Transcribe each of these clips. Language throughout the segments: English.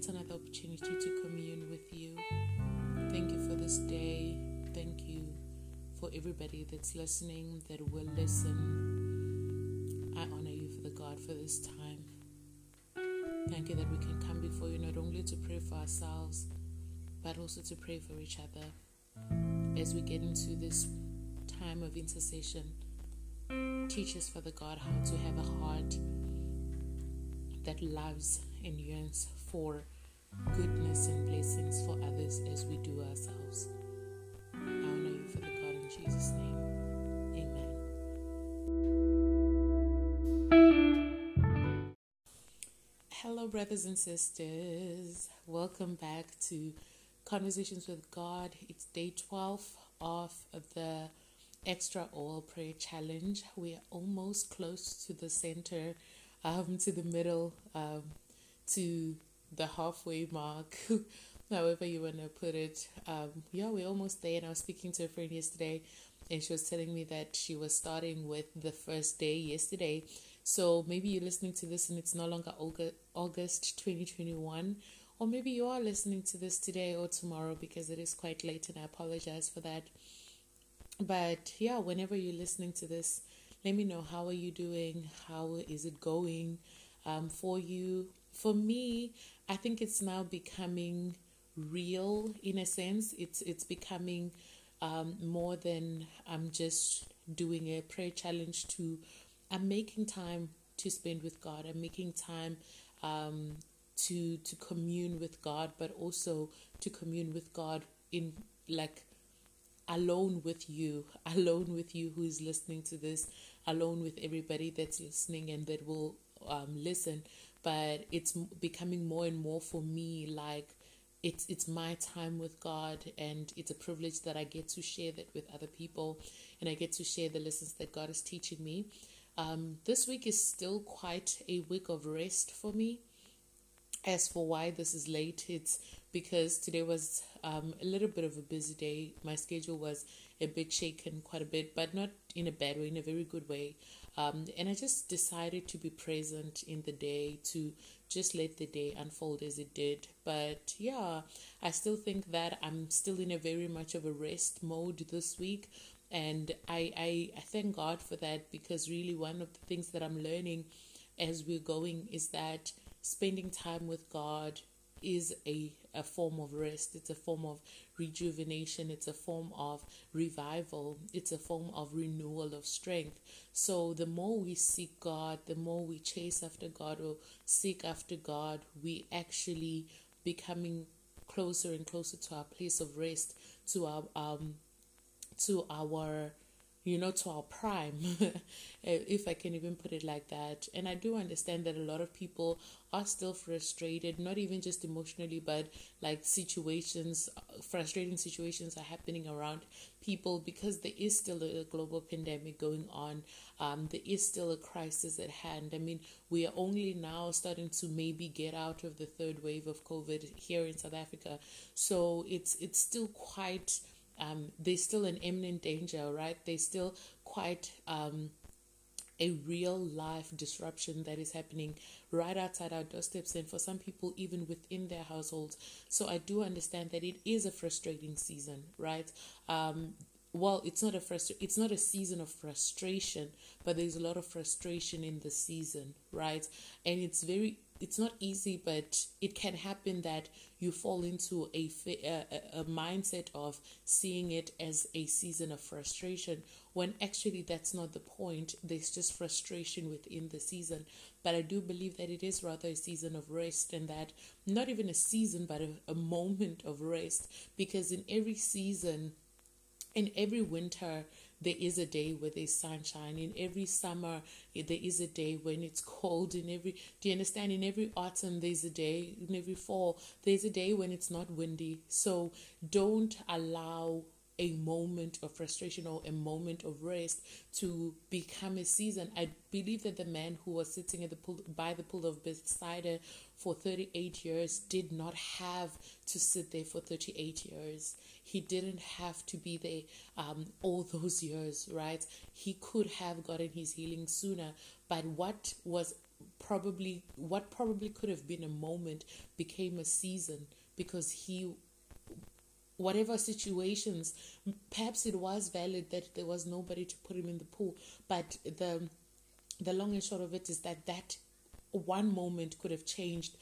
yet another opportunity to commune with you. Thank you for this day. Thank you for everybody that's listening, that will listen. I honor you for the God for this time. Thank you that we can come before you not only to pray for ourselves, but also to pray for each other as we get into this time of intercession Teach us, Father God, how to have a heart that loves and yearns for goodness and blessings for others as we do ourselves. I honor you, Father God, in Jesus' name. Amen. Hello, brothers and sisters. Welcome back to Conversations with God. It's day 12 of the extra oil prayer challenge. We are almost close to the center, um, to the middle, um, to the halfway mark, however you want to put it. Um, yeah, we're almost there. And I was speaking to a friend yesterday, and she was telling me that she was starting with the first day yesterday. So maybe you're listening to this and it's no longer August 2021. Or maybe you are listening to this today or tomorrow because it is quite late, and I apologize for that. But yeah, whenever you're listening to this, let me know how are you doing? How is it going um, for you? For me, I think it's now becoming real in a sense. It's it's becoming um, more than I'm just doing a prayer challenge. To I'm making time to spend with God. I'm making time um, to to commune with God, but also to commune with God in like alone with you, alone with you who is listening to this, alone with everybody that's listening and that will um, listen. But it's becoming more and more for me like it's it's my time with God and it's a privilege that I get to share that with other people and I get to share the lessons that God is teaching me. Um, this week is still quite a week of rest for me. As for why this is late, it's because today was um, a little bit of a busy day. My schedule was a bit shaken quite a bit, but not in a bad way, in a very good way. Um, and I just decided to be present in the day to just let the day unfold as it did. But yeah, I still think that I'm still in a very much of a rest mode this week. And I, I, I thank God for that because really one of the things that I'm learning as we're going is that spending time with God is a, a form of rest, it's a form of rejuvenation, it's a form of revival, it's a form of renewal of strength. So, the more we seek God, the more we chase after God or seek after God, we actually becoming closer and closer to our place of rest, to our um, to our you know, to our prime, if I can even put it like that. And I do understand that a lot of people are still frustrated, not even just emotionally, but like situations, frustrating situations are happening around people because there is still a global pandemic going on. Um, there is still a crisis at hand. I mean, we are only now starting to maybe get out of the third wave of COVID here in South Africa. So it's it's still quite um, there's still an imminent danger, right? There's still quite um, a real life disruption that is happening right outside our doorsteps, and for some people, even within their households. So I do understand that it is a frustrating season, right? Um, well, it's not a frustr- it's not a season of frustration, but there's a lot of frustration in the season, right? And it's very it's not easy, but it can happen that you fall into a, a, a mindset of seeing it as a season of frustration when actually that's not the point. There's just frustration within the season. But I do believe that it is rather a season of rest and that not even a season, but a, a moment of rest because in every season, in every winter, there is a day where there's sunshine. In every summer, there is a day when it's cold. In every, do you understand? In every autumn, there's a day. In every fall, there's a day when it's not windy. So don't allow a moment of frustration or a moment of rest to become a season. I believe that the man who was sitting at the pool by the pool of Bethsaida for 38 years did not have to sit there for 38 years. He didn't have to be there um, all those years, right? He could have gotten his healing sooner. But what was probably what probably could have been a moment became a season because he whatever situations perhaps it was valid that there was nobody to put him in the pool but the the long and short of it is that that one moment could have changed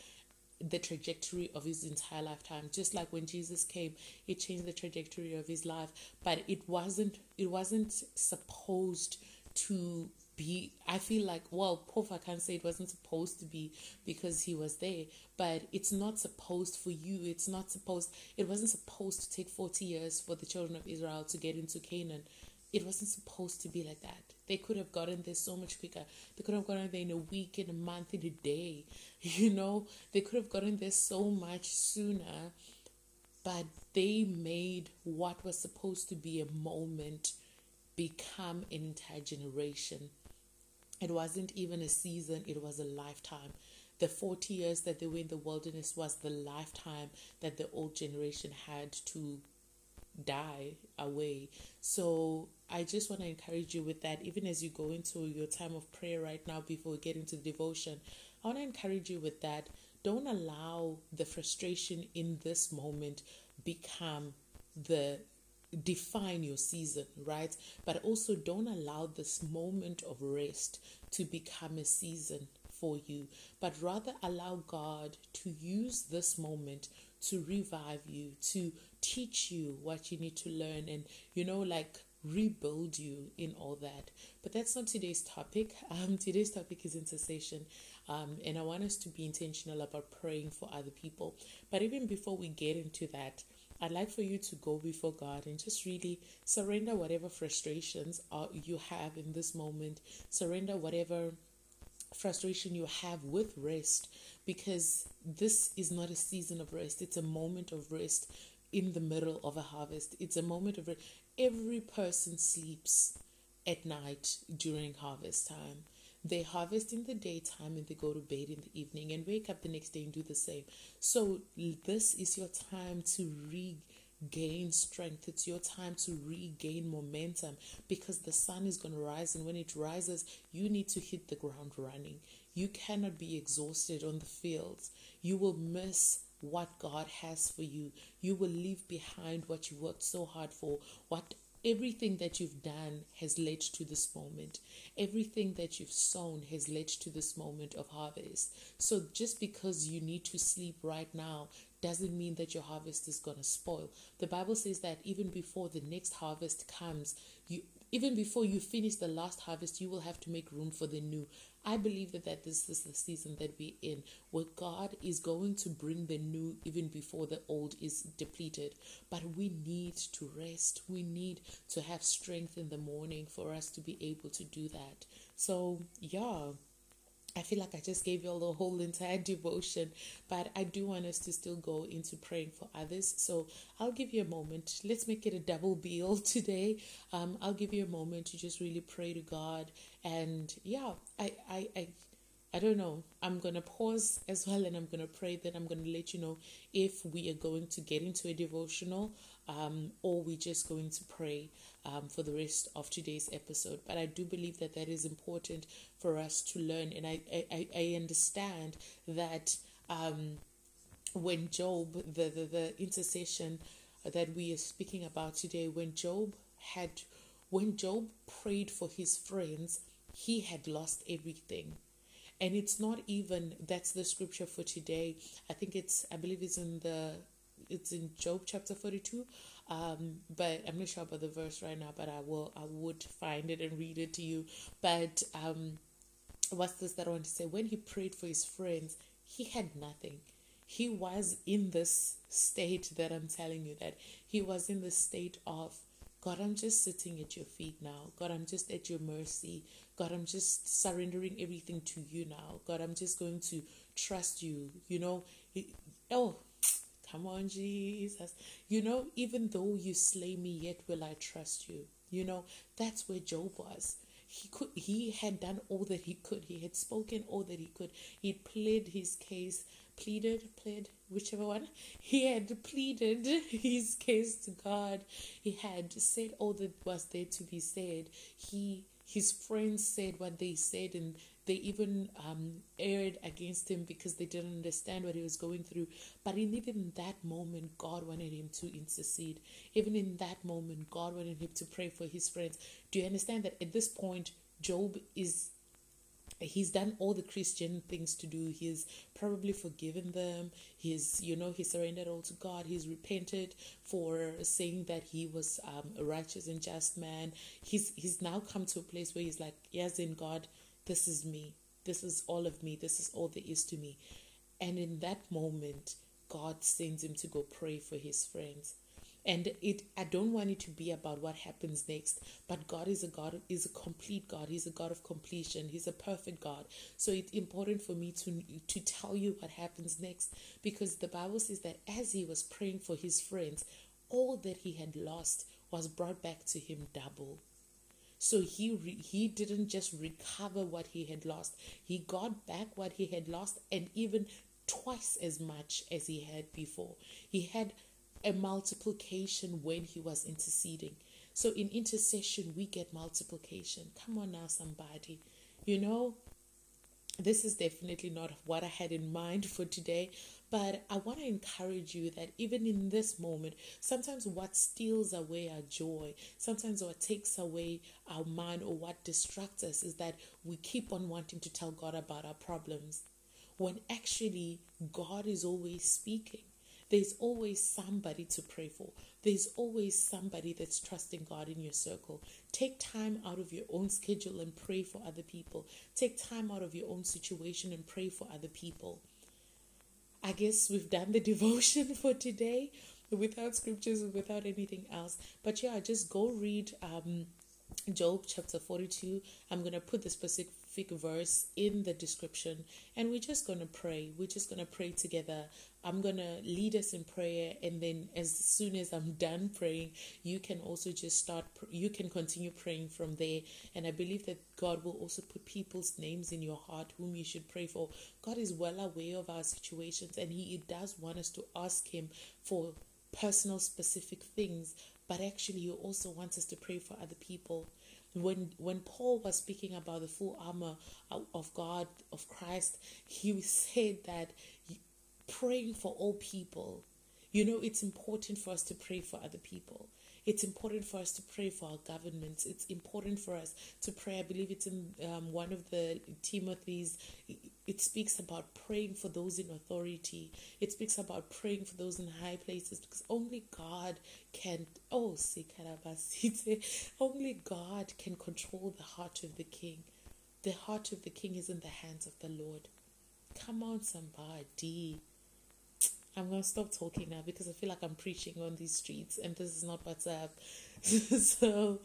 the trajectory of his entire lifetime. Just like when jesus came it changed the trajectory of his life but it wasn't it wasn't supposed to be i feel like well prof i can't say it wasn't supposed to be because he was there but it's not supposed for you it's not supposed it wasn't supposed to take 40 years for the children of israel to get into canaan it wasn't supposed to be like that they could have gotten there so much quicker. They could have gotten there in a week, in a month, in a day. You know, they could have gotten there so much sooner. But they made what was supposed to be a moment become an entire generation. It wasn't even a season, it was a lifetime. The 40 years that they were in the wilderness was the lifetime that the old generation had to die away. So I just want to encourage you with that, even as you go into your time of prayer right now before we get into devotion. I want to encourage you with that. Don't allow the frustration in this moment become the define your season, right? But also don't allow this moment of rest to become a season for you, but rather allow God to use this moment to revive you, to teach you what you need to learn, and you know, like rebuild you in all that. But that's not today's topic. Um, today's topic is intercession, um, and I want us to be intentional about praying for other people. But even before we get into that, I'd like for you to go before God and just really surrender whatever frustrations are, you have in this moment. Surrender whatever frustration you have with rest because this is not a season of rest, it's a moment of rest in the middle of a harvest. It's a moment of rest. Every person sleeps at night during harvest time. They harvest in the daytime and they go to bed in the evening and wake up the next day and do the same. So, this is your time to regain strength. It's your time to regain momentum because the sun is going to rise, and when it rises, you need to hit the ground running. You cannot be exhausted on the fields. You will miss what God has for you. You will leave behind what you worked so hard for, what everything that you've done has led to this moment. Everything that you've sown has led to this moment of harvest. So just because you need to sleep right now doesn't mean that your harvest is going to spoil. The Bible says that even before the next harvest comes, you even before you finish the last harvest, you will have to make room for the new. I believe that, that this is the season that we're in, where God is going to bring the new even before the old is depleted. But we need to rest. We need to have strength in the morning for us to be able to do that. So, yeah I feel like I just gave you all the whole entire devotion, but I do want us to still go into praying for others. So I'll give you a moment. Let's make it a double bill today. Um, I'll give you a moment to just really pray to God. And yeah, I, I, I I don't know. I'm going to pause as well and I'm going to pray. Then I'm going to let you know if we are going to get into a devotional um, or we're just going to pray um, for the rest of today's episode. But I do believe that that is important for us to learn. And I, I, I understand that um, when Job, the, the, the intercession that we are speaking about today, when Job had, when Job prayed for his friends, he had lost everything and it's not even that's the scripture for today i think it's i believe it's in the it's in job chapter 42 um but i'm not sure about the verse right now but i will i would find it and read it to you but um what's this that i want to say when he prayed for his friends he had nothing he was in this state that i'm telling you that he was in the state of God, I'm just sitting at your feet now. God, I'm just at your mercy. God, I'm just surrendering everything to you now. God, I'm just going to trust you. You know, oh, come on, Jesus. You know, even though you slay me, yet will I trust you. You know, that's where Job was. He could he had done all that he could. He had spoken all that he could. He played his case pleaded, pled, whichever one, he had pleaded his case to God. He had said all that was there to be said. He his friends said what they said and they even um, erred against him because they didn't understand what he was going through. But in even that moment, God wanted him to intercede. Even in that moment, God wanted him to pray for his friends. Do you understand that at this point, Job is he's done all the christian things to do he's probably forgiven them he's you know he surrendered all to god he's repented for saying that he was um, a righteous and just man he's he's now come to a place where he's like yes in god this is me this is all of me this is all there is to me. And in that moment god sends him to go pray for his friends. And it i don't want it to be about what happens next but god is a god is a complete god. He's a god of completion. He's a perfect god. So it's important for me to to tell you what happens next because the bible says that as he was praying for his friends all that he had lost was brought back to him double so he re- he didn't just recover what he had lost he got back what he had lost and even twice as much as he had before he had a multiplication when he was interceding. So in intercession, we get multiplication. Come on now, somebody. You know, this is definitely not what I had in mind for today, but I want to encourage you that even in this moment, sometimes what steals away our joy, sometimes what takes away our mind, or what distracts us is that we keep on wanting to tell God about our problems when actually God is always speaking. There's always somebody to pray for. There's always somebody that's trusting God in your circle. Take time out of your own schedule and pray for other people. Take time out of your own situation and pray for other people. I guess we've done the devotion for today without scriptures, without anything else. But yeah, just go read um, Job chapter 42. I'm going to put the specific verse in the description and we're just going to pray. We're just going to pray together. I'm going to lead us in prayer and then as soon as I'm done praying, you can also just start you can continue praying from there and I believe that God will also put people's names in your heart whom you should pray for. God is well aware of our situations and he does want us to ask him for personal specific things but actually he also wants us to pray for other people when when Paul was speaking about the full armor uh, of God of Christ, he said that praying for all people. You know, it's important for us to pray for other people. It's important for us to pray for our governments. It's important for us to pray. I believe it's in um, one of the Timothy's. It speaks about praying for those in authority. It speaks about praying for those in high places because only God can. Oh, only God can control the heart of the king. The heart of the king is in the hands of the Lord. Come on, somebody. I'm gonna stop talking now because I feel like I'm preaching on these streets and this is not what's up. so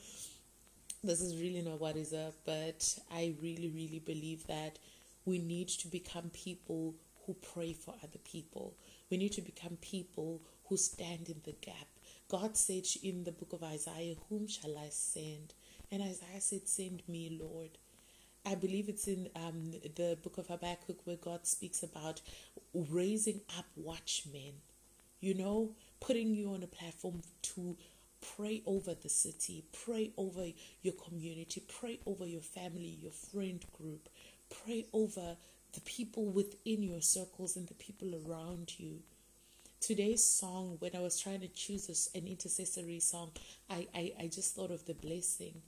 this is really not what is up, but I really, really believe that we need to become people who pray for other people. We need to become people who stand in the gap. God said in the book of Isaiah, Whom shall I send? And Isaiah said, Send me, Lord. I believe it's in um, the book of Habakkuk where God speaks about raising up watchmen, you know, putting you on a platform to pray over the city, pray over your community, pray over your family, your friend group, pray over the people within your circles and the people around you. Today's song, when I was trying to choose an intercessory song, I, I, I just thought of the blessing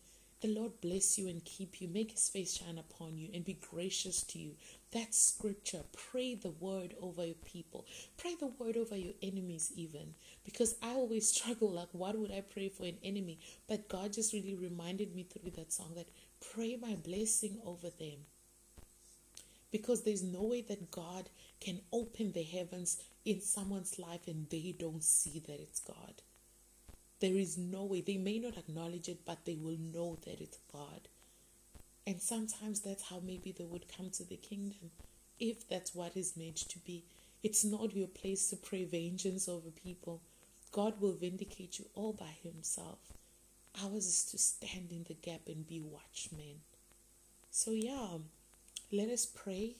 the Lord bless you and keep you, make his face shine upon you, and be gracious to you. That's scripture. Pray the word over your people. Pray the word over your enemies, even. Because I always struggle like, what would I pray for an enemy? But God just really reminded me through that song that pray my blessing over them. Because there's no way that God can open the heavens in someone's life and they don't see that it's God. There is no way. They may not acknowledge it, but they will know that it's God. And sometimes that's how maybe they would come to the kingdom, if that's what is meant to be. It's not your place to pray vengeance over people. God will vindicate you all by Himself. Ours is to stand in the gap and be watchmen. So, yeah, let us pray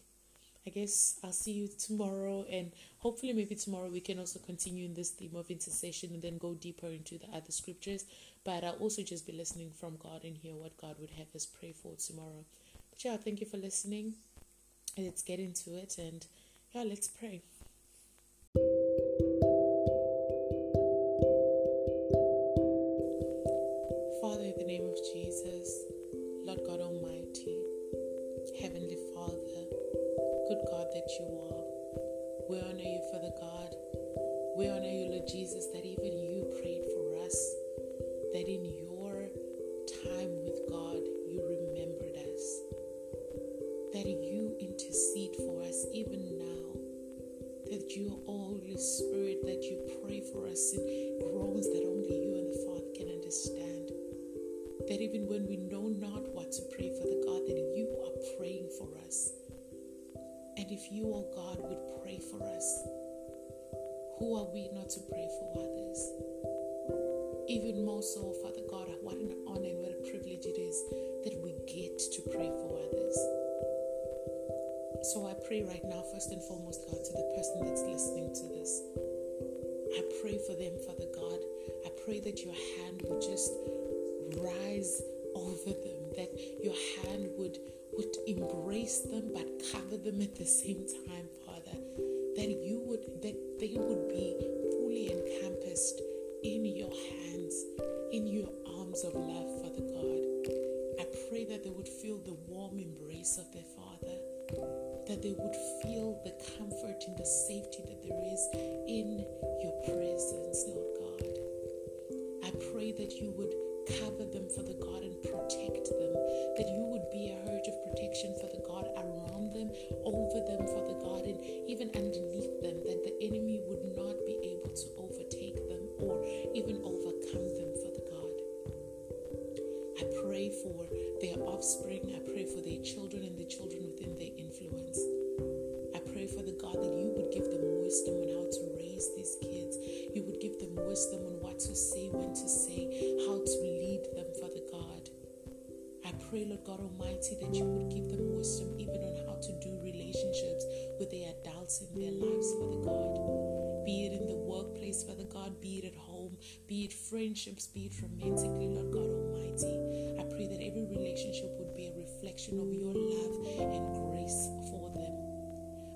I guess I'll see you tomorrow, and hopefully, maybe tomorrow we can also continue in this theme of intercession and then go deeper into the other scriptures. But I'll also just be listening from God and hear what God would have us pray for tomorrow. But yeah, thank you for listening. Let's get into it and yeah, let's pray. We honor you, Father God. We honor you, Lord Jesus, that even you prayed for us, that in your time with God, you remembered us, that you intercede for us even now, that you, Holy Spirit, that you pray for us in groans that only you and the Father can understand. That even when we know not what to pray for the God, that you are praying for us. And if you, oh God, would pray for us, who are we not to pray for others? Even more so, Father God, what an honor and what a privilege it is that we get to pray for others. So I pray right now, first and foremost, God, to the person that's listening to this. I pray for them, Father God. I pray that your hand would just rise over them, that your hand embrace them but cover them at the same time, Father. That you would that they would be fully encompassed in your hands, in your arms of love, Father God. I pray that they would feel the warm embrace of their Father, that they would feel the comfort and the safety that there is in your presence, Lord God. I pray that you would cover them, for the God, and protect them, that you would be a hedge of protection, for the God, around them, over them, for the God, and even underneath them, that the enemy would not be able to overtake them or even overcome them, for the God. I pray for their offspring, I pray for their children and the children within their influence. I pray for the God that you would give them wisdom on how to raise these kids. You would give them wisdom on what to say, when to say, pray, Lord God Almighty, that you would give them wisdom even on how to do relationships with the adults in their lives, Father God. Be it in the workplace, Father God, be it at home, be it friendships, be it romantically, Lord God Almighty. I pray that every relationship would be a reflection of your love and grace for them.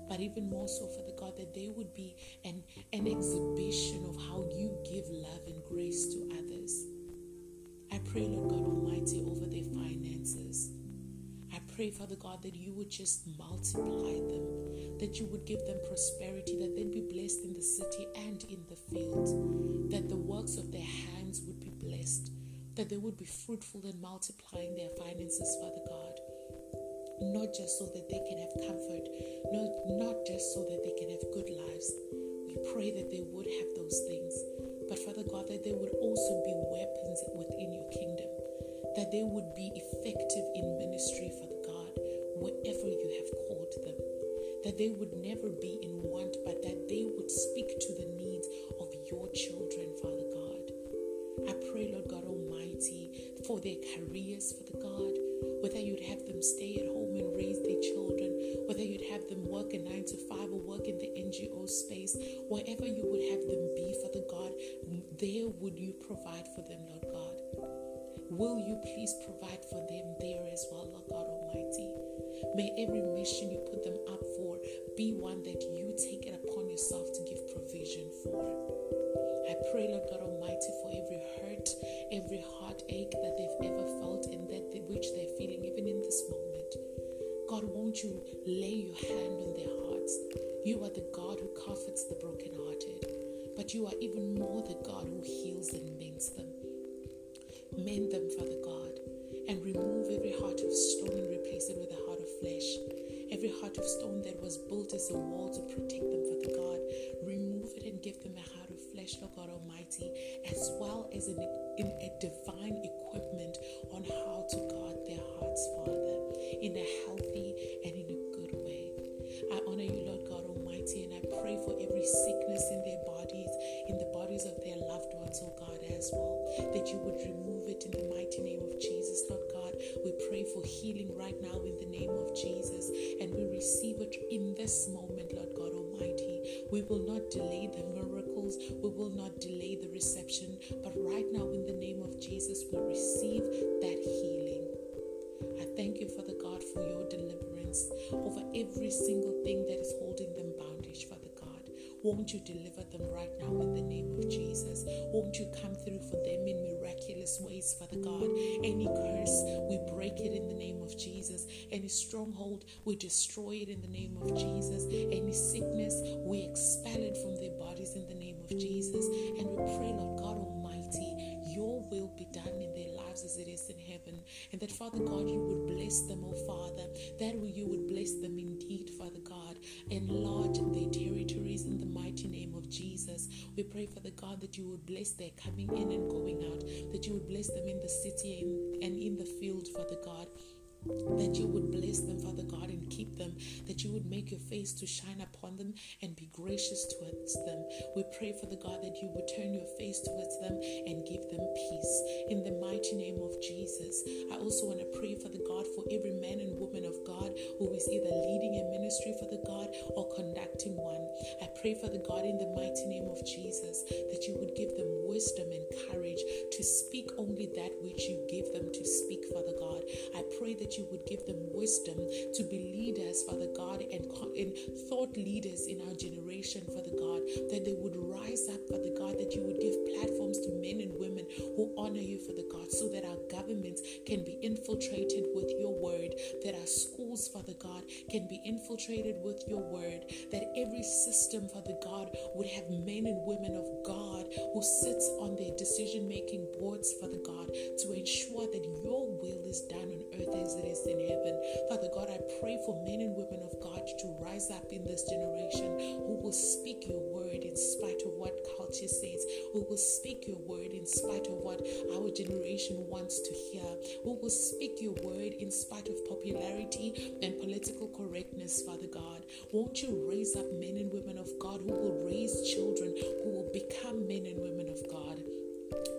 But even more so, Father God, that they would be an, an exhibition of how you give love and grace to others. I pray, Lord God Almighty, over their finances. I pray, Father God, that you would just multiply them, that you would give them prosperity, that they'd be blessed in the city and in the field, that the works of their hands would be blessed, that they would be fruitful in multiplying their finances, Father God. Not just so that they can have comfort, not, not just so that they can have good lives. We pray that they would have those things, but Father God, that they would also they would be effective in ministry, for God, wherever you have called them, that they would never be in want, but that they would speak to the needs of your children, Father God. I pray, Lord God Almighty, for their careers, Father God, whether you'd have them stay at home and raise their children, whether you'd have them work a nine to five or work in the NGO space, wherever you would have them be, Father God, there would you provide for them, Lord God. Will you please provide for them there as well, Lord God Almighty? May every mission you put them up for be one that you take it upon yourself to give provision for. I pray, Lord God Almighty, for every hurt, every heartache that they've ever felt and that which they're feeling even in this moment. God, won't you lay your hand on their hearts? You are the God who comforts the brokenhearted, but you are even more the God who heals and mends them. Mend them, Father God, and remove every heart of stone and replace it with a heart of flesh. Every heart of stone that was built as a wall to protect them, Father God, remove it and give them a heart of flesh, Lord God Almighty, as well as a, in a divine equipment on how to guard their hearts, Father, in a healthy and in a good way. I honor you, Lord God Almighty, and I pray for every sickness in their bodies, in the bodies of their loved ones, oh God, as well, you would remove it in the mighty name of Jesus, Lord God. We pray for healing right now in the name of Jesus, and we receive it in this moment, Lord God Almighty. We will not delay the miracles, we will not delay the reception, but right now, in the name of Jesus, we receive that healing. I thank you, Father God, for your deliverance over every single Won't you deliver them right now in the name of Jesus? Won't you come through for them in miraculous ways, Father God? Any curse, we break it in the name of Jesus. Any stronghold, we destroy it in the name of Jesus. Any sickness, we expel it from their bodies in the name of Jesus. And we pray, Lord God Almighty, your will be done in their lives as it is in heaven. And that, Father God, you would bless them, oh Father. That you would bless them indeed, Father God. Enlarge their territories in the mighty name of Jesus. We pray, Father God, that you would bless their coming in and going out, that you would bless them in the city and in the field, Father God that you would bless them, Father God, and keep them, that you would make your face to shine upon them and be gracious towards them. We pray, Father God, that you would turn your face towards them and give them peace. In the mighty name of Jesus, I also want to pray, Father God, for every man and woman of God who is either leading a ministry, Father God, or conducting one. I pray, Father God, in the mighty name of Jesus, that you would give them wisdom and courage to speak only that which you give them to speak, Father God. I pray that you would give them wisdom to be leaders, Father God, and, and thought leaders in our generation, Father God, that they would rise up, Father God, that you would give platforms to men and women who honor you, Father God, so that our governments can be infiltrated with your word, that our schools, Father God, can be infiltrated with your word, that every system, Father God, would have men and women of God who sits on their decision making boards, Father God, to ensure that your will is done on earth as it is in heaven. Father God, I pray for men and women of God to rise up in this generation who will speak your word in spite of what culture says, who will speak your word in spite of what our generation wants to hear, who will speak your word in spite of popularity and political correctness, Father God. Won't you raise up men and women of God who will raise children who will become men and women of God?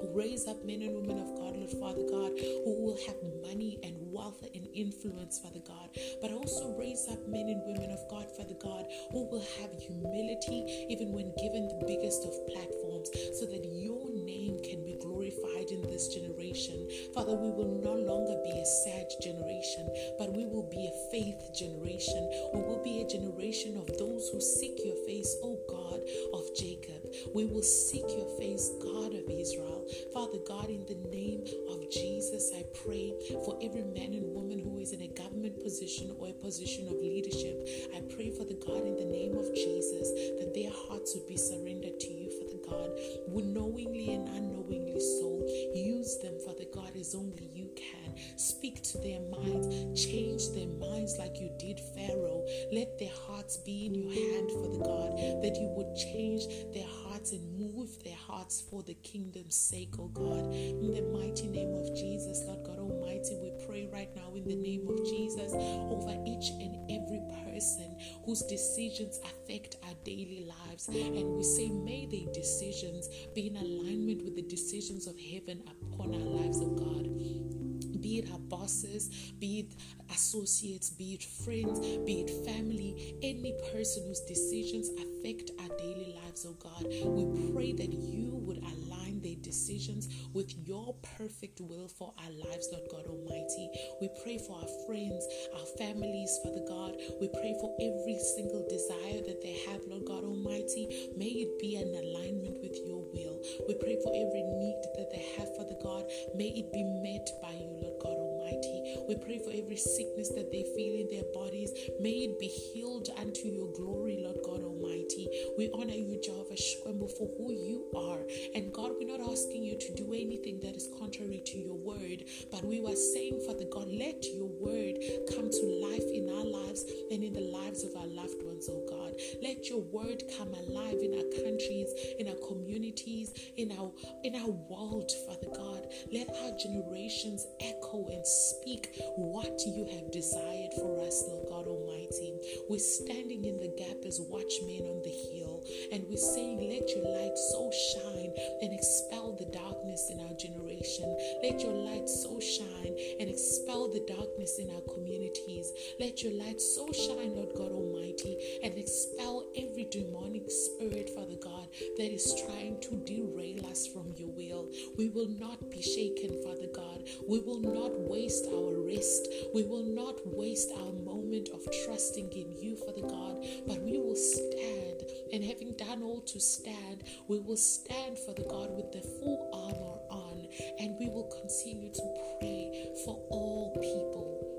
Raise up men and women of God, Lord Father God, who will have money and wealth and influence, Father God. But also raise up men and women of God, Father God, who will have humility even when given the biggest of platforms, so that your name can be glorified in this generation. Father, we will no longer be a sad generation, but we will be a faith generation. We will be a generation of those who seek your face, O God of Jacob. We will seek your face, God of Israel. Father God, in the name of Jesus, I pray for every man position or a position of leadership. I pray, for the God, in the name of Jesus, that their hearts would be surrendered to you, Father God, Would knowingly and unknowingly so. Use them, Father God, as only you can. Speak to their minds, change their minds like you did Pharaoh. Let their hearts be in your hand, Father God, that you would change their hearts and move their hearts for the kingdom's sake, oh God. In the mighty name of Jesus, Lord God Almighty, we pray right now in the name of Jesus over each and every person whose decisions affect our daily lives. And we say, may their decisions be in alignment with the decisions of heaven upon our lives, oh God be it our bosses, be it associates, be it friends, be it family, any person whose decisions affect our daily lives, oh God. We pray that you their decisions with your perfect will for our lives, Lord God Almighty. We pray for our friends, our families, Father God. We pray for every single desire that they have, Lord God Almighty. May it be in alignment with your will. We pray for every need that they have, Father God. May it be met by you, Lord God Almighty. We pray for every sickness that they feel in their bodies. May it be healed unto your glory, Lord God Almighty. We honor you, Jehovah for who you are. And God, we're not asking you to do anything that is contrary to your word, but we were saying, Father God, let your word come to life in our lives and in the lives of our loved ones, oh God. Let your word come alive in our countries, in our communities, in our in our world, Father God. Let our generations echo and speak what you have desired for us, Lord God Almighty. We're standing in the gap as watchmen on the hill, and we're saying, Let your light so shine and expel the darkness in our generation. Let your light so shine and expel the darkness in our communities. Let your light so shine, Lord God Almighty, and expel every demonic spirit, Father God, that is trying to derail us from your will. We will not be shaken, Father God. We will not waste our rest. We will not waste our moment of trusting in you, Father God, but we will stand. And having done all to stand, we will stand, Father God, with the full armor on, and we will continue to pray for all people.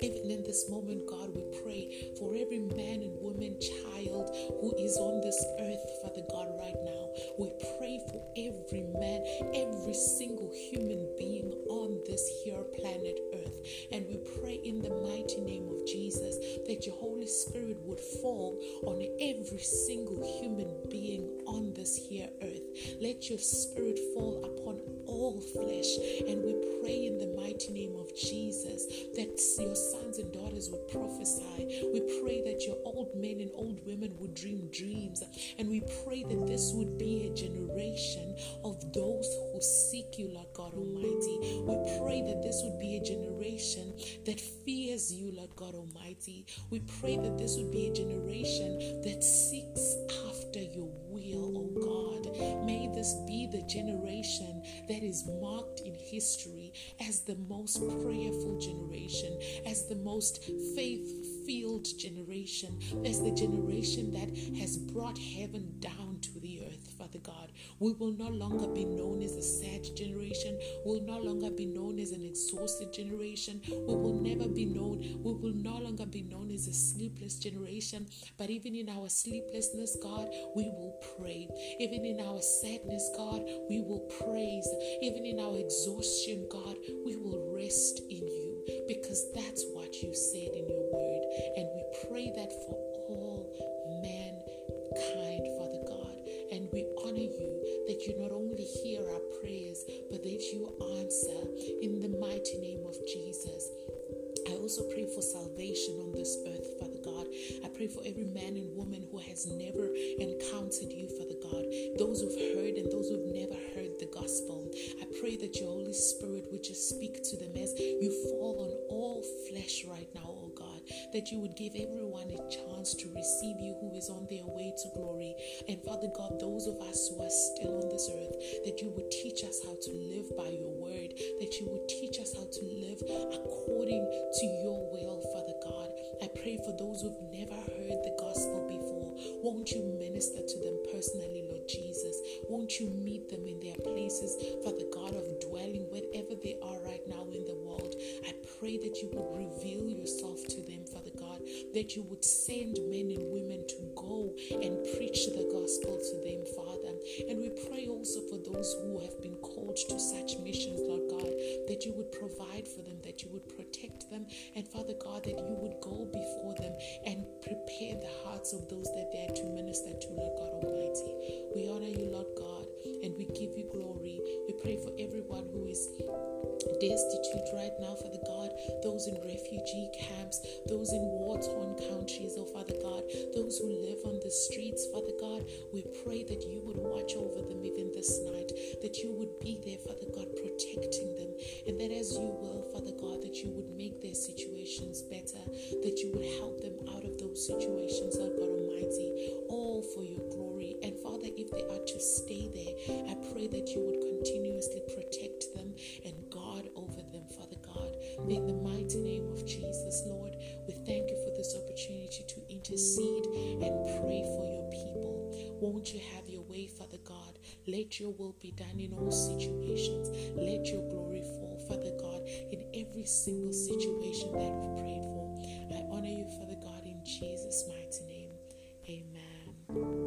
Even in this moment, God, we pray for every man and woman, child who is on this earth, Father God, right now. We pray for every man, every single human being on this here planet earth. And we pray in the mighty name of Jesus that your Holy Spirit would fall on every single human being on this here earth. Let your spirit fall upon all flesh. And we pray in the mighty name of Jesus that your sons and daughters would prophesy. We pray that your old men and old women would dream dreams. And we pray that this would be a generation of those who seek you, Lord God Almighty. We pray that this would be a generation that fears you, Lord God Almighty. We pray that this would be a generation that seeks after your will, oh God. May this be the generation that is marked in history as the most prayerful generation, as the most faith filled generation, as the generation that has brought heaven down Father God. We will no longer be known as a sad generation. We will no longer be known as an exhausted generation. We will never be known. We will no longer be known as a sleepless generation. But even in our sleeplessness, God, we will pray. Even in our sadness, God, we will praise. Even in our exhaustion, God, we will rest in you because that's what you said in your word. And we pray that for all mankind, we honor you that you not only hear our prayers, but that you answer in the mighty name of Jesus. I also pray for salvation on this earth, Father God. I pray for every man and woman who has never encountered you, Father God. Those who've heard and those who've never heard the gospel. I pray that your Holy Spirit would just speak to them as you fall on all flesh right now. That you would give everyone a chance to receive you who is on their way to glory. And Father God, those of us who are still on this earth, that you would teach us how to live by your word, that you would teach us how to live according to your will, Father God. I pray for those who've never heard the gospel before. Won't you minister to them personally, Lord Jesus? Won't you meet them in their places, Father God, of dwelling wherever they are right now in the world? I pray that you would reveal yourself to them, Father that you would send men and women to go and preach the gospel to them, Father. And we pray also for those who have been called to such missions, Lord God, that you would provide for them, that you would protect them, and Father God, that you would go before them and prepare the hearts of those that they are to minister to, Lord God Almighty. We honor you, Lord God, and we give you glory. We pray for everyone who is destitute right now, Father God, those in refugee camps, those in war torn countries, oh Father God, those who live on the streets, Father God, we pray that you would watch over them even this night, that you would be there, Father God, protecting them, and that as you will, Father God, that you would make their situations better, that you would help them out of those situations, Lord God All for your glory. And Father, if they are to stay there, I pray that you would continuously protect them and guard over them, Father God. In the mighty name of Jesus, Lord, we thank you for this opportunity to intercede and pray for your people. Won't you have your way, Father God? Let your will be done in all situations. Let your glory fall, Father God, in every single situation that we've prayed for. I honor you, Father God, in Jesus' mighty name you.